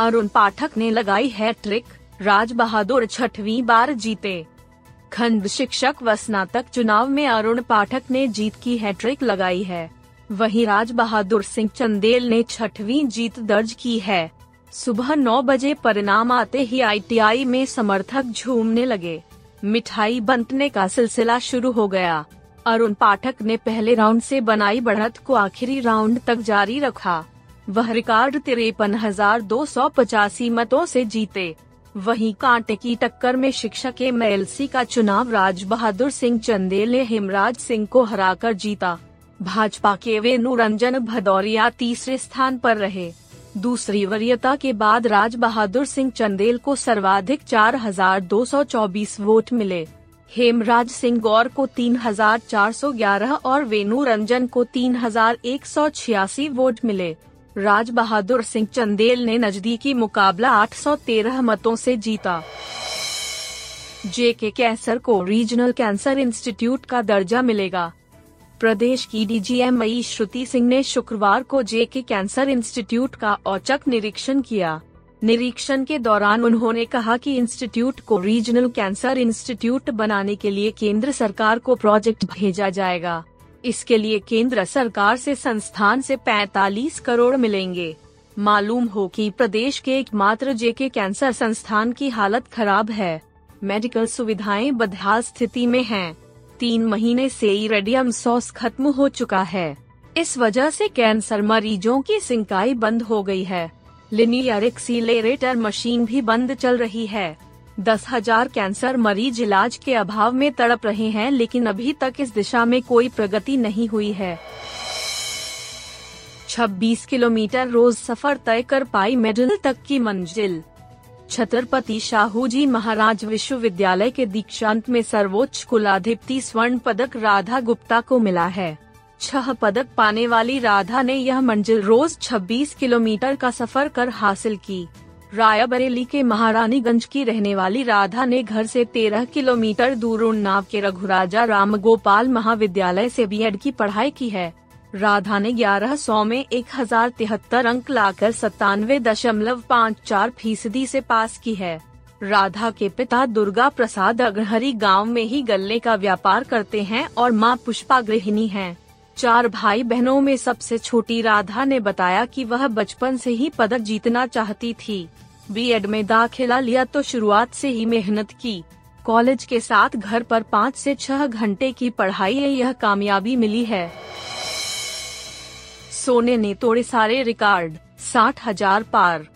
अरुण पाठक ने लगाई है ट्रिक राज बहादुर छठवीं बार जीते। खंड शिक्षक व स्नातक चुनाव में अरुण पाठक ने जीत की हैट्रिक लगाई है। वहीं राज बहादुर सिंह चंदेल ने छठवीं जीत दर्ज की है। सुबह नौ बजे परिणाम आते ही आईटीआई में समर्थक झूमने लगे। मिठाई बंटने का सिलसिला शुरू हो गया। अरुण पाठक ने पहले राउंड से बनाई बढ़त को आखिरी राउंड तक जारी रखा। वह रिकॉर्ड तिरपन हज़ार दो सौ पचासी मतों से जीते। वहीं कांटे की टक्कर में शिक्षक एम का चुनाव राज बहादुर सिंह चंदेल ने हेमराज सिंह को हराकर जीता। भाजपा के वेनु रंजन भदौरिया तीसरे स्थान पर रहे। दूसरी वरीयता के बाद राज बहादुर सिंह चंदेल को सर्वाधिक 4,224 वोट मिले। हेमराज सिंह गौर को 3,411 और वेनु रंजन को 3,186 वोट मिले। राज बहादुर सिंह चंदेल ने नजदीकी मुकाबला 813 मतों से जीता। जे के कैंसर को रीजनल कैंसर इंस्टीट्यूट का दर्जा मिलेगा। प्रदेश की डीजीएमई श्रुति सिंह ने शुक्रवार को जे के कैंसर इंस्टीट्यूट का औचक निरीक्षण किया। निरीक्षण के दौरान उन्होंने कहा कि इंस्टीट्यूट को रीजनल कैंसर इंस्टीट्यूट बनाने के लिए केंद्र सरकार को प्रोजेक्ट भेजा जाएगा। इसके लिए केंद्र सरकार से संस्थान से 45 करोड़ मिलेंगे। मालूम हो कि प्रदेश के एकमात्र जेके कैंसर संस्थान की हालत खराब है। मेडिकल सुविधाएँ बदहाल स्थिति में हैं। तीन महीने से इरेडियम सॉस खत्म हो चुका है। इस वजह से कैंसर मरीजों की सिंकाई बंद हो गई है। लिनियर एक्सीलेरेटर मशीन भी बंद चल रही है। दस हज़ार कैंसर मरीज़ इलाज के अभाव में तड़प रहे हैं, लेकिन अभी तक इस दिशा में कोई प्रगति नहीं हुई है। 26 किलोमीटर रोज सफ़र तय कर पाई मेडल तक की मंजिल। छत्रपति शाहू जी महाराज विश्वविद्यालय के दीक्षांत में सर्वोच्च कुलाधिपति स्वर्ण पदक राधा गुप्ता को मिला है। छह पदक पाने वाली राधा ने यह मंजिल रोज 26 किलोमीटर का सफ़र कर हासिल की। रायबरेली के महारानीगंज की रहने वाली राधा ने घर से 13 किलोमीटर दूर उन्नाव के रघुराजा राम गोपाल महाविद्यालय से बीएड की पढ़ाई की है। राधा ने ग्यारह सौ में एक हज़ार तिहत्तर अंक लाकर सत्तानवे दशमलव पाँच चार फ़ीसदी ऐसी पास की है। राधा के पिता दुर्गा प्रसाद अग्रहरी गाँव में ही गल्ले का व्यापार करते हैं और माँ पुष्पा गृहिणी हैं। चार भाई बहनों में सबसे छोटी राधा ने बताया कि वह बचपन से ही पदक जीतना चाहती थी। बीएड में दाखिला लिया तो शुरुआत से ही मेहनत की। कॉलेज के साथ घर पर पाँच से छह घंटे की पढ़ाई यह कामयाबी मिली है। सोने ने तोड़े सारे रिकॉर्ड, साठ हज़ार पार।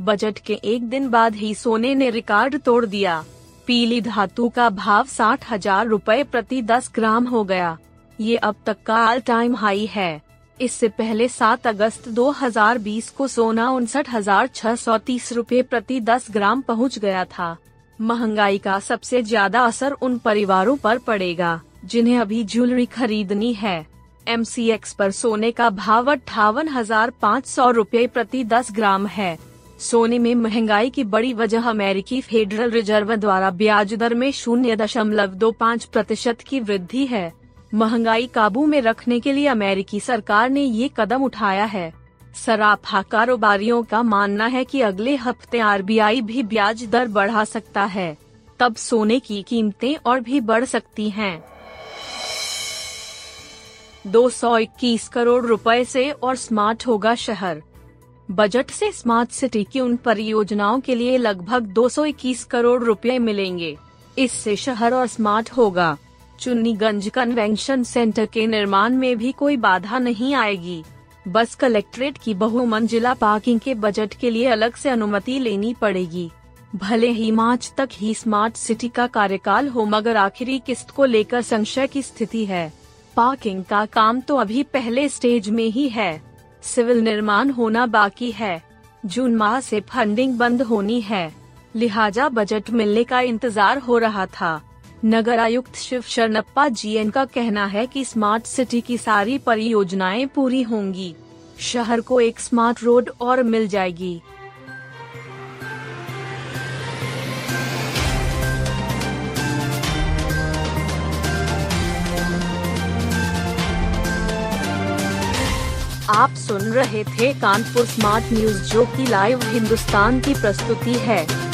बजट के एक दिन बाद ही सोने ने रिकॉर्ड तोड़ दिया। पीली धातु का भाव साठ हज़ार रूपए प्रति दस ग्राम हो गया। ये अब तक का ऑल टाइम हाई है। इससे पहले 7 अगस्त 2020 को सोना उनसठ हज़ार छह सौ तीस रूपए प्रति 10 ग्राम पहुँच गया था। महँगाई का सबसे ज़्यादा असर उन परिवारों पर पड़ेगा, जिन्हें अभी ज्वेलरी खरीदनी है। एम पर सोने का भाव अट्ठावन हज़ार पाँच सौ रूपए प्रति 10 ग्राम है। सोने में महँगाई की बड़ी वजह अमेरिकी फेडरल रिज़र्व द्वारा ब्याज दर में शून्य दशमलव दो पाँच प्रतिशत की वृद्धि है। महँगाई काबू में रखने के लिए अमेरिकी सरकार ने ये कदम उठाया है। सराफा कारोबारियों का मानना है कि अगले हफ़्ते आरबीआई भी ब्याज दर बढ़ा सकता है। तब सोने की कीमतें और भी बढ़ सकती हैं। 221 करोड़ रुपए से और स्मार्ट होगा शहर। बजट से स्मार्ट सिटी की उन परियोजनाओं के लिए लगभग 221 करोड़ रुपए मिलेंगे। इससे शहर और स्मार्ट होगा। चुन्नीगंज कन्वेंशन सेंटर के निर्माण में भी कोई बाधा नहीं आएगी। बस कलेक्ट्रेट की बहुमंजिला पार्किंग के बजट के लिए अलग से अनुमति लेनी पड़ेगी। भले ही मार्च तक ही स्मार्ट सिटी का कार्यकाल हो, मगर आखिरी किस्त को लेकर संशय की स्थिति है। पार्किंग का काम तो अभी पहले स्टेज में ही है। सिविल निर्माण होना बाकी है। जून माह से फंडिंग बंद होनी है। लिहाजा बजट मिलने का इंतज़ार हो रहा था। नगर आयुक्त शिव शरणप्पा जी का कहना है कि स्मार्ट सिटी की सारी परियोजनाएँ पूरी होंगी। शहर को एक स्मार्ट रोड और मिल जाएगी। आप सुन रहे थे कानपुर स्मार्ट न्यूज़ जो की लाइव हिंदुस्तान की प्रस्तुति है।